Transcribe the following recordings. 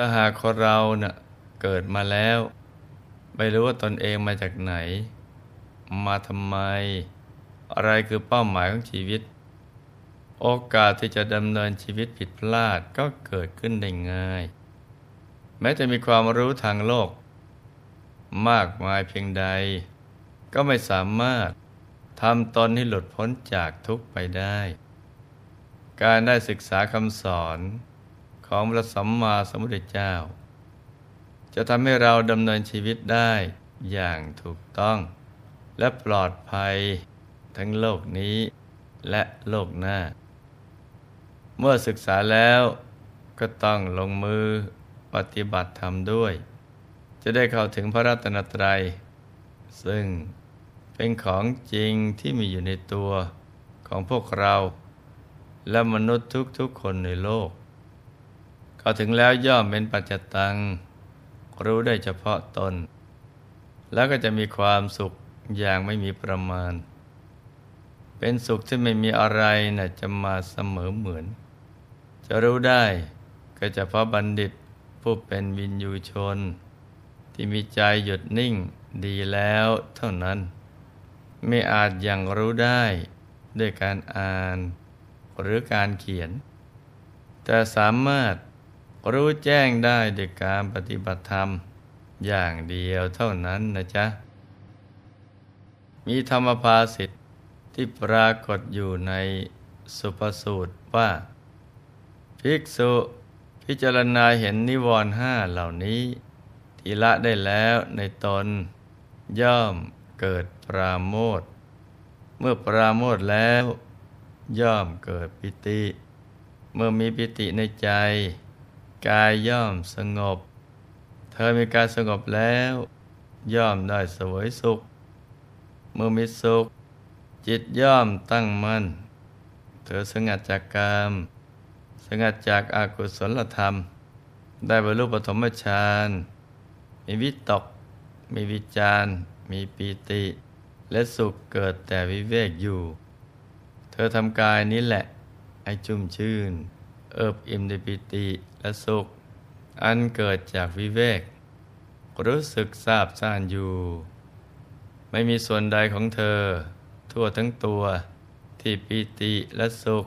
ถ้าหากคนเราเนะ่ะเกิดมาแล้ว ไม่รู้ว่าตนเองมาจากไหน มาทำไม อะไรคือเป้าหมายของชีวิต โอกาสที่จะดำเนินชีวิตผิดพลาดก็เกิดขึ้นได้ง่าย แม้จะมีความรู้ทางโลก มากมายเพียงใด ก็ไม่สามารถทำตนให้หลุดพ้นจากทุกข์ไปได้ การได้ศึกษาคำสอน ของพระสัมมาสัมพุทธเจ้า จะทำให้เราดำเนินชีวิตได้อย่างถูกต้อง และปลอดภัยทั้งโลกนี้และโลกหน้า เมื่อศึกษาแล้วก็ต้องลงมือปฏิบัติธรรมด้วย จะได้เข้าถึงพระรัตนตรัย ซึ่งเป็นของจริงที่มีอยู่ในตัวของพวกเรา และมนุษย์ทุกๆคนในโลก เข้าถึงแล้วย่อมเป็นปัจจตัง รู้ได้เฉพาะตน แล้วก็จะมีความสุขอย่างไม่มีประมาณ เป็นสุขที่ไม่มีอะไรนะ่ะจะมาเสมอเหมือน จะรู้ได้ก็เฉพาะบัณฑิตผู้เป็นวินยูชน ที่มีใจหยุดนิ่งดีแล้วเท่านั้น ไม่อาจยังรู้ได้ด้วยการอ่าน หรือการเขียน แต่สามารถ รู้แจ้งได้ด้วยการปฏิบัติธรรม อย่างเดียวเท่านั้นนะจ๊ะ มีธรรมภาสิทธิ์ที่ปรากฏอยู่ในสุภสูตรว่า ภิกษุพิจารณาเห็นนิวรณ์ห้าเหล่านี้ ที่ละได้แล้วในตน ย่อมเกิดปราโมทเมื่อปราโมทแล้ว ย่อมเกิดปิติ เมื่อมีปิติในใจ กายย่อมสงบ เธอมีการสงบแล้ว ย่อมได้สวยสุข เมื่อมีสุข จิตย่อมตั้งมั่น เธอสงัดจากกามสงัดจากอากุศลธรรม ได้บรรลุปฐมฌานมีวิตก มีวิจารมีปีติ และสุขเกิดแต่วิเวกอยู่ เธอทำกายนี้แหละ ให้ชุ่มชื่น เอิบอิ่มในปีติและสุข อันเกิดจากวิเวก รู้สึกทราบซ่านอยู่ ไม่มีส่วนใดของเธอ ทั่วทั้งตัว ที่ปีติและสุข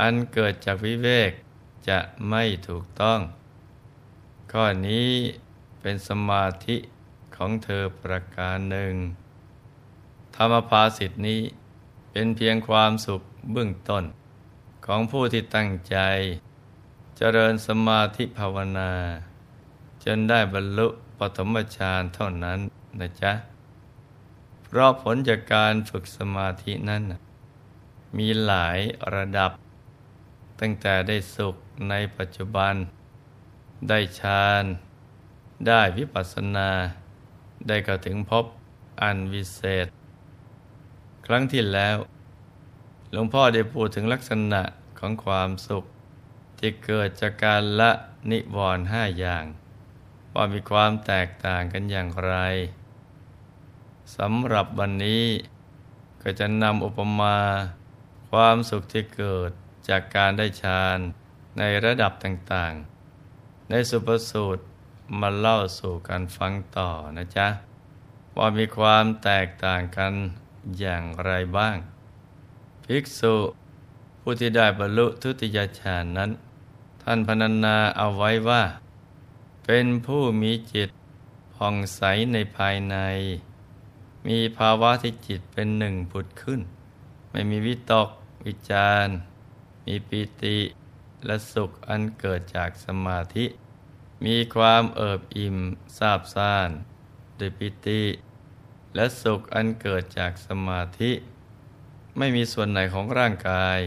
อันเกิดจากวิเวกจะไม่ถูกต้อง ข้อนี้เป็นสมาธิของเธอประการหนึ่ง ธรรมภาสิทธินี้เป็นเพียงความสุขเบื้องต้น ของผู้ที่ตั้งใจ เจริญสมาธิภาวนา จนได้บรรลุปฐมฌานเท่านั้นนะจ๊ะ เพราะผลจากการฝึกสมาธินั้น มีหลายระดับ ตั้งแต่ได้สุขในปัจจุบัน ได้ฌาน ได้วิปัสสนา ได้เข้าถึงพบอันวิเศษ ครั้งที่แล้ว หลวงพ่อได้พูดถึงลักษณะของความสุข ที่เกิดจากการละนิวรณ์ห้าอย่าง ว่ามีความแตกต่างกันอย่างไรสำหรับวันนี้ก็จะนำอุปมาความสุขที่เกิดจากการได้ฌานในระดับต่างๆ ในสุปสูตรมาเล่าสู่กันฟังต่อนะจ๊ะ ว่ามีความแตกต่างกันอย่างไรบ้าง ภิกษุผู้ที่ได้บรรลุทุติยฌานนั้น ท่านพนันนาเอาไว้ว่า เป็นผู้มีจิตผ่องใสในภายใน มีภาวะที่จิตเป็นหนึ่งผุดขึ้น ไม่มีวิตก วิจารมีปีติและสุขอันเกิดจากสมาธิ มีความเอิบอิ่มซาบซ่านด้วยปิติ และสุขอันเกิดจากสมาธิ ไม่มีส่วนไหนของร่างกาย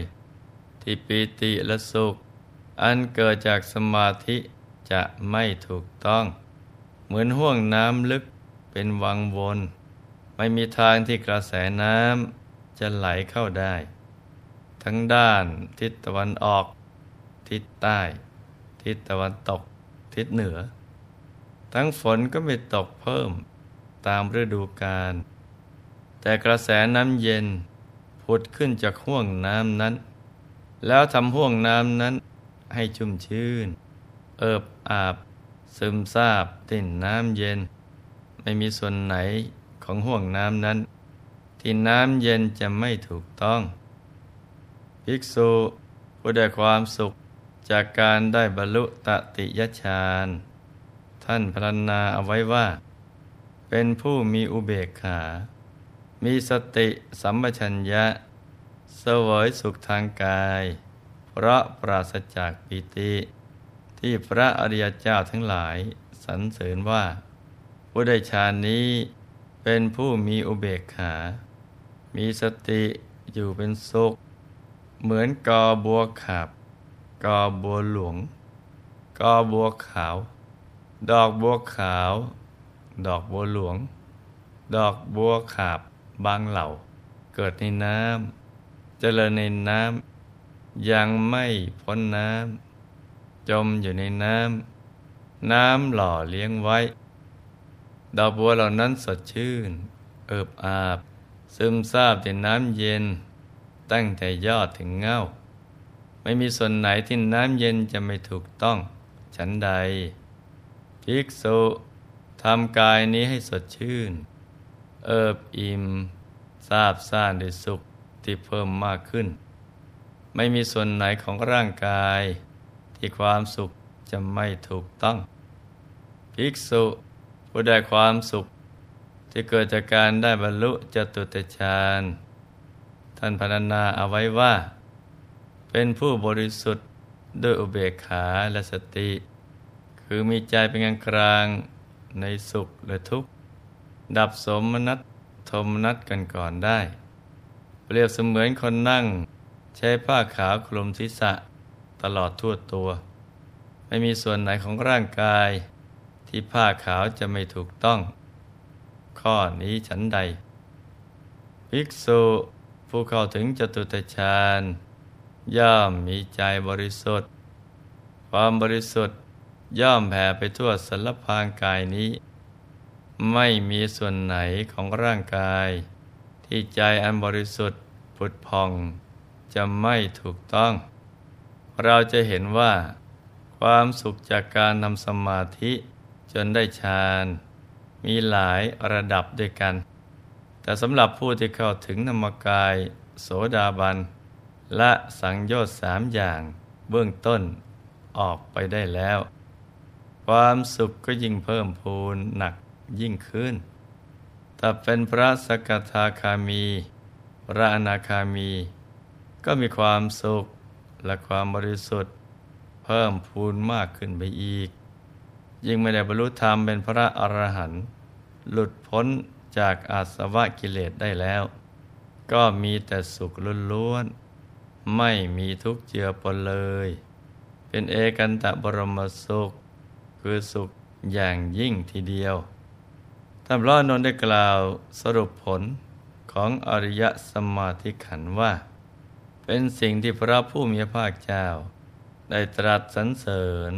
ที่ปิติและสุข อันเกิดจากสมาธิจะไม่ถูกต้อง เหมือนห่วงน้ำลึกเป็นวังวน ไม่มีทางที่กระแสน้ำจะไหลเข้าได้ ทั้งด้านทิศตะวันออก ทิศใต้ ทิศตะวันตก ทิศเหนือ ทั้งฝนก็ไม่ตกเพิ่มตามฤดูกาลแต่กระแสน้ำเย็น ผุดขึ้นจากห่วงน้ำนั้น แล้วทำห่วงน้ำนั้นให้ชุ่มชื่น เอิบอาบ ซึมซาบติ่นน้ำเย็น ไม่มีส่วนไหนของห่วงน้ำนั้น ที่น้ำเย็นจะไม่ถูกต้อง ภิกษุผู้ได้ความสุขจากการได้บรรลุตติยฌานท่านพรรณนาเอาไว้ว่า เป็นผู้มีอุเบกขา มีสติสัมปชัญญะ เสวยสุขทางกาย เพราะปราศจากปิติ ที่พระอริยเจ้าทั้งหลายสรรเสริญว่า ผู้ได้ฌานนี้เป็นผู้มีอุเบกขา มีสติอยู่เป็นสุข เหมือนกอบัวขาบกอบัวหลวง กอบัวขาว ดอกบัวขาว ดอกบัวหลวง ดอกบัวขาบ บางเหล่าเกิดในน้ำเจริญในน้ำยังไม่พ้นน้ำจมอยู่ในน้ำน้ำหล่อเลี้ยงไว้ ดอกบัวเหล่านั้นสดชื่น เอิบอาบ ซึมซาบแต่น้ำเย็น ตั้งแต่ยอดถึงเงาไม่มีส่วนไหนที่น้ำเย็นจะไม่ถูกต้อง ฉันใดภิกษุทำกายนี้ให้สดชื่น เอิบอิ่มซาบซ่านด้วยสุขที่เพิ่มมากขึ้น ไม่มีส่วนไหนของร่างกาย ที่ความสุขจะไม่ถูกต้อง ภิกษุผู้ได้ความสุข ที่เกิดจากการได้บรรลุจตุตฌานท่านพรรณนาเอาไว้ว่า เป็นผู้บริสุทธิ์ด้วยอุเบกขาและสติ คือมีใจเป็นกลางกลางในสุขและทุกข์ ดับสมนัตทมนัตกันก่อนได้ เปรียบเสมือนคนนั่ง ใช้ผ้าขาวคลุมศีรษะตลอดทั่วตัว ไม่มีส่วนไหนของร่างกาย ที่ผ้าขาวจะไม่ถูกต้อง ข้อนี้ฉันใด ภิกษุผู้เข้าถึงจตุตฌานย่อมมีใจบริสุทธิ์ ความบริสุทธิ์ย่อมแผ่ไปทั่วสารพางกายนี้ ไม่มีส่วนไหนของร่างกาย ที่ใจอันบริสุทธิ์ผุดพองจะไม่ถูกต้อง เราจะเห็นว่า ความสุขจากการทำสมาธิจนได้ฌาน มีหลายระดับด้วยกัน แต่สำหรับผู้ที่เข้าถึงนามกาย โสดาบัน และสังโยชน์สามอย่างเบื้องต้นออกไปได้แล้ว ความสุขก็ยิ่งเพิ่มพูนหนัก ยิ่งขึ้น ถ้าเป็นพระสกทาคามี พระอนาคามี ก็มีความสุขและความบริสุทธิ์ เพิ่มพูนมากขึ้นไปอีก ยิ่งไม่ได้บรรลุธรรมเป็นพระอรหันต์หลุดพ้นจากอาสวะกิเลสได้แล้ว ก็มีแต่สุขล้วนๆไม่มีทุกข์เจือปนเลย เป็นเอกันตะบรมสุข คือสุขอย่างยิ่งทีเดียว ท่านพระนนท์ได้กล่าวสรุปผลของอริยสมาธิขันว่า เป็นสิ่งที่พระผู้มีพระเจ้า ได้ตรัสสรรเสริญ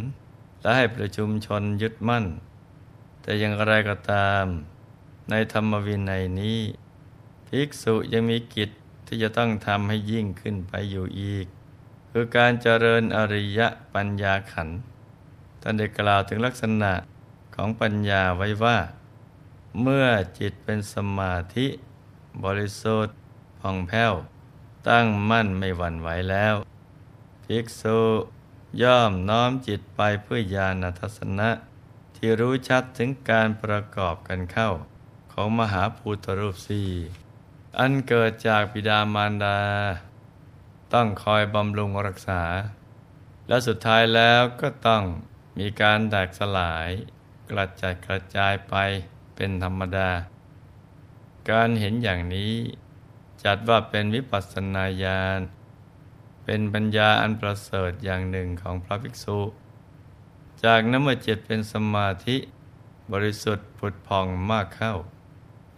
และให้ประชุมชนยึดมั่น แต่อย่างไรก็ตาม ในธรรมวินัยนี้ ภิกษุยังมีกิจที่จะต้องทำให้ยิ่งขึ้นไปอยู่อีก คือการเจริญอริยปัญญาขันธ์ท่านได้กล่าวถึงลักษณะของปัญญาไว้ว่า เมื่อจิตเป็นสมาธิบริสุทธิ์ผ่องแผ้ว ตั้งมั่นไม่หวั่นไหวแล้วภิกษุย่อมน้อมจิตไปเพื่อญาณทัศนะ ที่รู้ชัดถึงการประกอบกันเข้า ของมหาภูตรูปสี่อันเกิดจากบิดามารดา ต้องคอยบำรุงรักษา และสุดท้ายแล้วก็ต้องมีการแตกสลาย กระจัดกระจายไป เป็นธรรมดา การเห็นอย่างนี้ จัดว่าเป็นวิปัสสนาญาณ เป็นปัญญาอันประเสริฐอย่างหนึ่งของพระภิกษุ จากน้ำมือจิตเป็นสมาธิ บริสุทธิ์ผุดพองมากเข้า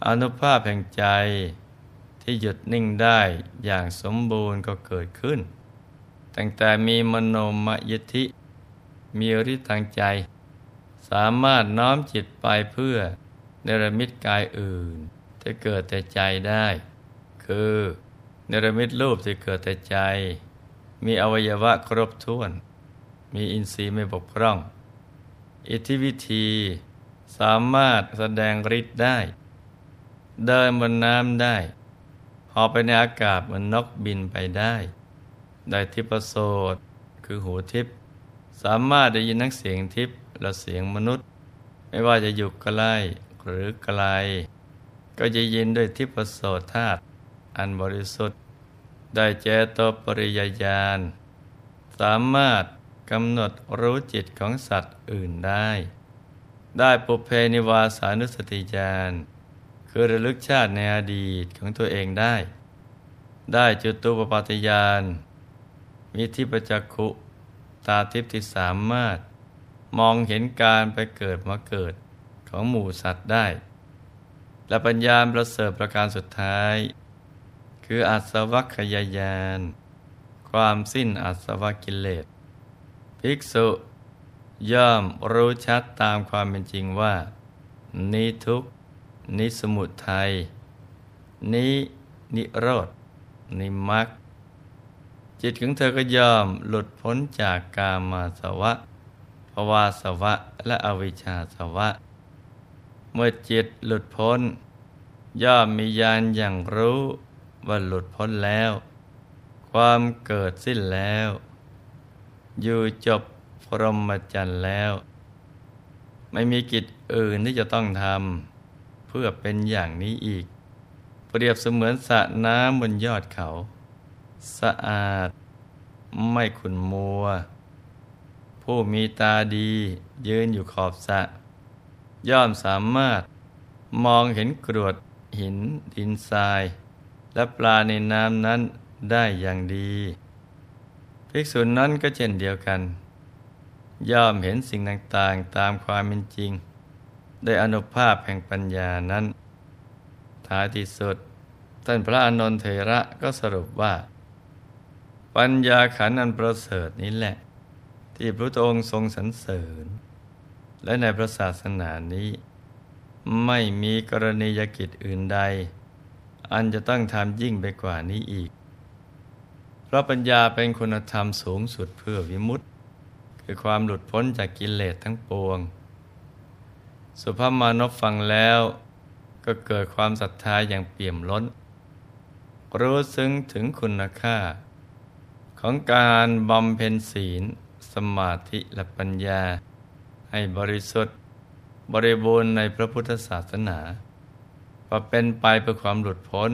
อนุภาพแห่งใจที่หยุดนิ่งได้อย่างสมบูรณ์ก็เกิดขึ้น ตั้งแต่มีมโนมยธิ มีฤทธิ์ทางใจ สามารถน้อมจิตไปเพื่อ เนรมิตกายอื่นที่เกิดแต่ใจได้ คือเนรมิตรูปที่เกิดแต่ใจ มีอวัยวะครบถ้วน มีอินทรีย์ไม่บกพร่อง อิทธิวิธีสามารถแสดงฤทธิ์ได้ เดินบนน้ำได้หอไปในอากาศเหมือนนกบินไปได้ ได้ทิพโสตคือหูทิพสามารถได้ยินทั้งเสียงทิพและเสียงมนุษย์ ไม่ว่าจะอยู่ใกล้ หรือไกล ก็จะยินด้วยทิพโสธาตุอันบริสุทธิ์ ได้เจโตปริยญาณ สามารถกำหนดรู้จิตของสัตว์อื่นได้ ได้ปุเพนิวาสานุสติญาณ คือระลึกชาติในอดีตของตัวเองได้ ได้จุตูปปาตยานมีทิพจักขุตาทิพที่สามารถมองเห็นการไปเกิดมาเกิด ของหมู่สัตว์ได้ และปัญญาประเสริฐประการสุดท้าย คืออัศวัคยายาน ความสิ้นอัศวกิเลส ภิกษุย่อมรู้ชัดตามความเป็นจริงว่า นี้ทุกนิสมุทัยนินิโรธนิมักจิตของเธอก็ยอมหลุดพ้นจากกามาสวะภวาสวะ และอวิชชาสวะ เมื่อจิตหลุดพ้น ย่อมมีญาณอย่างรู้ว่าหลุดพ้นแล้ว ความเกิดสิ้นแล้ว อยู่จบพรหมจรรย์แล้ว ไม่มีกิจอื่นที่จะต้องทำเพื่อเป็นอย่างนี้อีก เปรียบเสมือนสระน้ำบนยอดเขา สะอาด ไม่ขุนมัว ผู้มีตาดียืนอยู่ขอบสระ ย่อมสามารถมองเห็นกรวดหินดินทราย และปลาในน้ำนั้นได้อย่างดี ภิกษุนั้นก็เช่นเดียวกัน ย่อมเห็นสิ่งต่างๆตามความเป็นจริงได้อนุภาพแห่งปัญญานั้น ท้ายที่สุด ท่านพระอนนทเถระก็สรุปว่า ปัญญาขันอันประเสริฐนี้แหละ ที่พระองค์ทรงสรรเสริญ และในพระศาสนานี้ ไม่มีกรณียกิจอื่นใด อันจะต้องทำยิ่งไปกว่านี้อีก เพราะปัญญาเป็นคุณธรรมสูงสุดเพื่อวิมุตติ คือความหลุดพ้นจากกิเลสทั้งปวง สุภาพมานพฟังแล้วก็เกิดความศรัทธาอย่างเปี่ยมล้น รู้ซึ้งถึงคุณค่า ของการบำเพ็ญศีล สมาธิและปัญญา ให้บริสุทธิ์ บริบูรณ์ในพระพุทธศาสนาว่าเป็นไปเพื่อความหลุดพ้น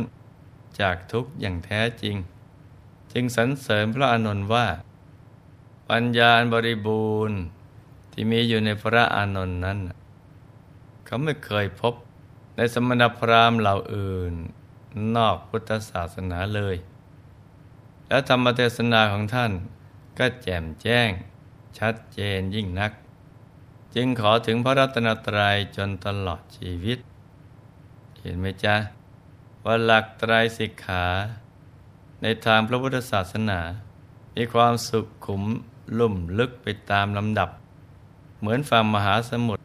จากทุกข์อย่างแท้จริง จึงสรรเสริญพระอานนท์ว่า ปัญญาบริบูรณ์ที่มีอยู่ในพระอานนท์นั้น เขาไม่เคยพบในสมณพราหมณ์เหล่าอื่น นอกพุทธศาสนาเลย และธรรมเทศนาของท่านก็แจ่มแจ้งชัดเจนยิ่งนัก จึงขอถึงพระรัตนตรัยจนตลอดชีวิต เห็นไหมจ๊ะ ว่าหลักตรายสิกขา ในทางพระพุทธศาสนา มีความสุขขุมลุ่มลึกไปตามลำดับ เหมือนฝั่งมหาสมุทร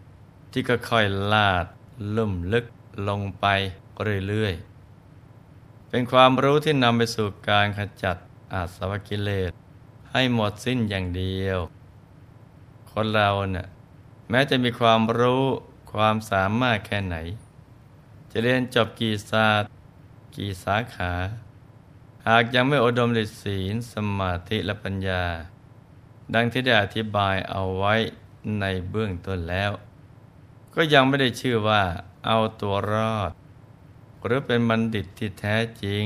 ที่ค่อยๆลาด ลุ่มลึกลงไปเรื่อยๆ เป็นความรู้ที่นำไปสู่การขจัดอาสวะกิเลส ให้หมดสิ้นอย่างเดียว คนเราเนะ่ย แม้จะมีความรู้ความสามารถแค่ไหน จะเรียนจบกี่ศาสตร์ กี่สาขา หากยังไม่อดมฤทธิ์ศีลสมาธิและปัญญา ดังที่ได้อธิบายเอาไว้ในเบื้องต้นแล้ว ก็ยังไม่ได้ชื่อว่าเอาตัวรอด หรือเป็นบัณฑิตที่แท้จริง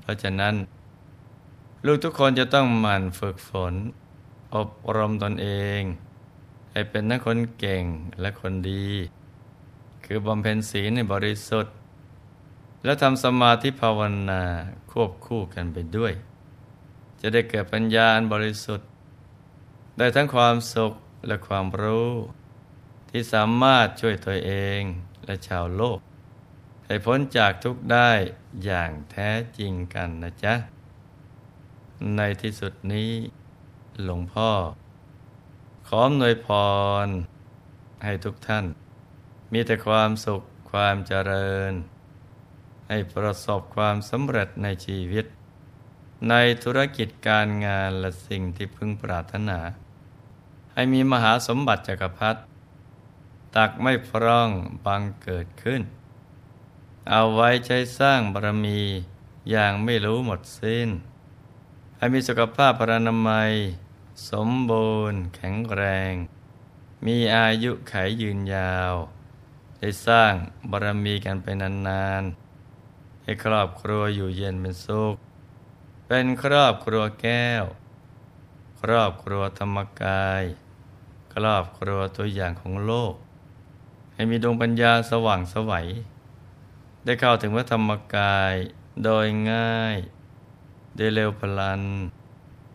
เพราะฉะนั้น ลูกทุกคนจะต้องหมั่นฝึกฝน อบรมตนเอง ให้เป็นทั้งคนเก่งและคนดี คือบำเพ็ญศีลในบริสุทธิ์ และทำสมาธิภาวนาควบคู่กันไปด้วย จะได้เกิดปัญญาบริสุทธิ์ ได้ทั้งความสุขและความรู้ ที่สามารถช่วยตัวเองและชาวโลก ให้พ้นจากทุกข์ได้อย่างแท้จริงกันนะจ๊ะ ในที่สุดนี้หลวงพ่อ ขอหน่วยพร ให้ทุกท่าน มีแต่ความสุขความเจริญ ให้ประสบความสำเร็จในชีวิต ในธุรกิจการงานและสิ่งที่พึงปรารถนา ให้มีมหาสมบัติจักรพรรดิตักไม่พร่องบังเกิดขึ้น เอาไว้ใช้สร้างบารมีอย่างไม่รู้หมดสิ้น ให้มีสุขภาพพรานามัย สมบูรณ์ แข็งแรง มีอายุไขยืนยาว ได้สร้างบารมีกันไปนานๆ ให้ครอบครัวอยู่เย็นเป็นสุข เป็นครอบครัวแก้ว ครอบครัวธรรมกาย ครอบครัวตัวอย่างของโลก ให้มีดวงปัญญาสว่างสวัย ได้เข้าถึงพระธรรมกายโดยง่าย ได้เร็วพลัน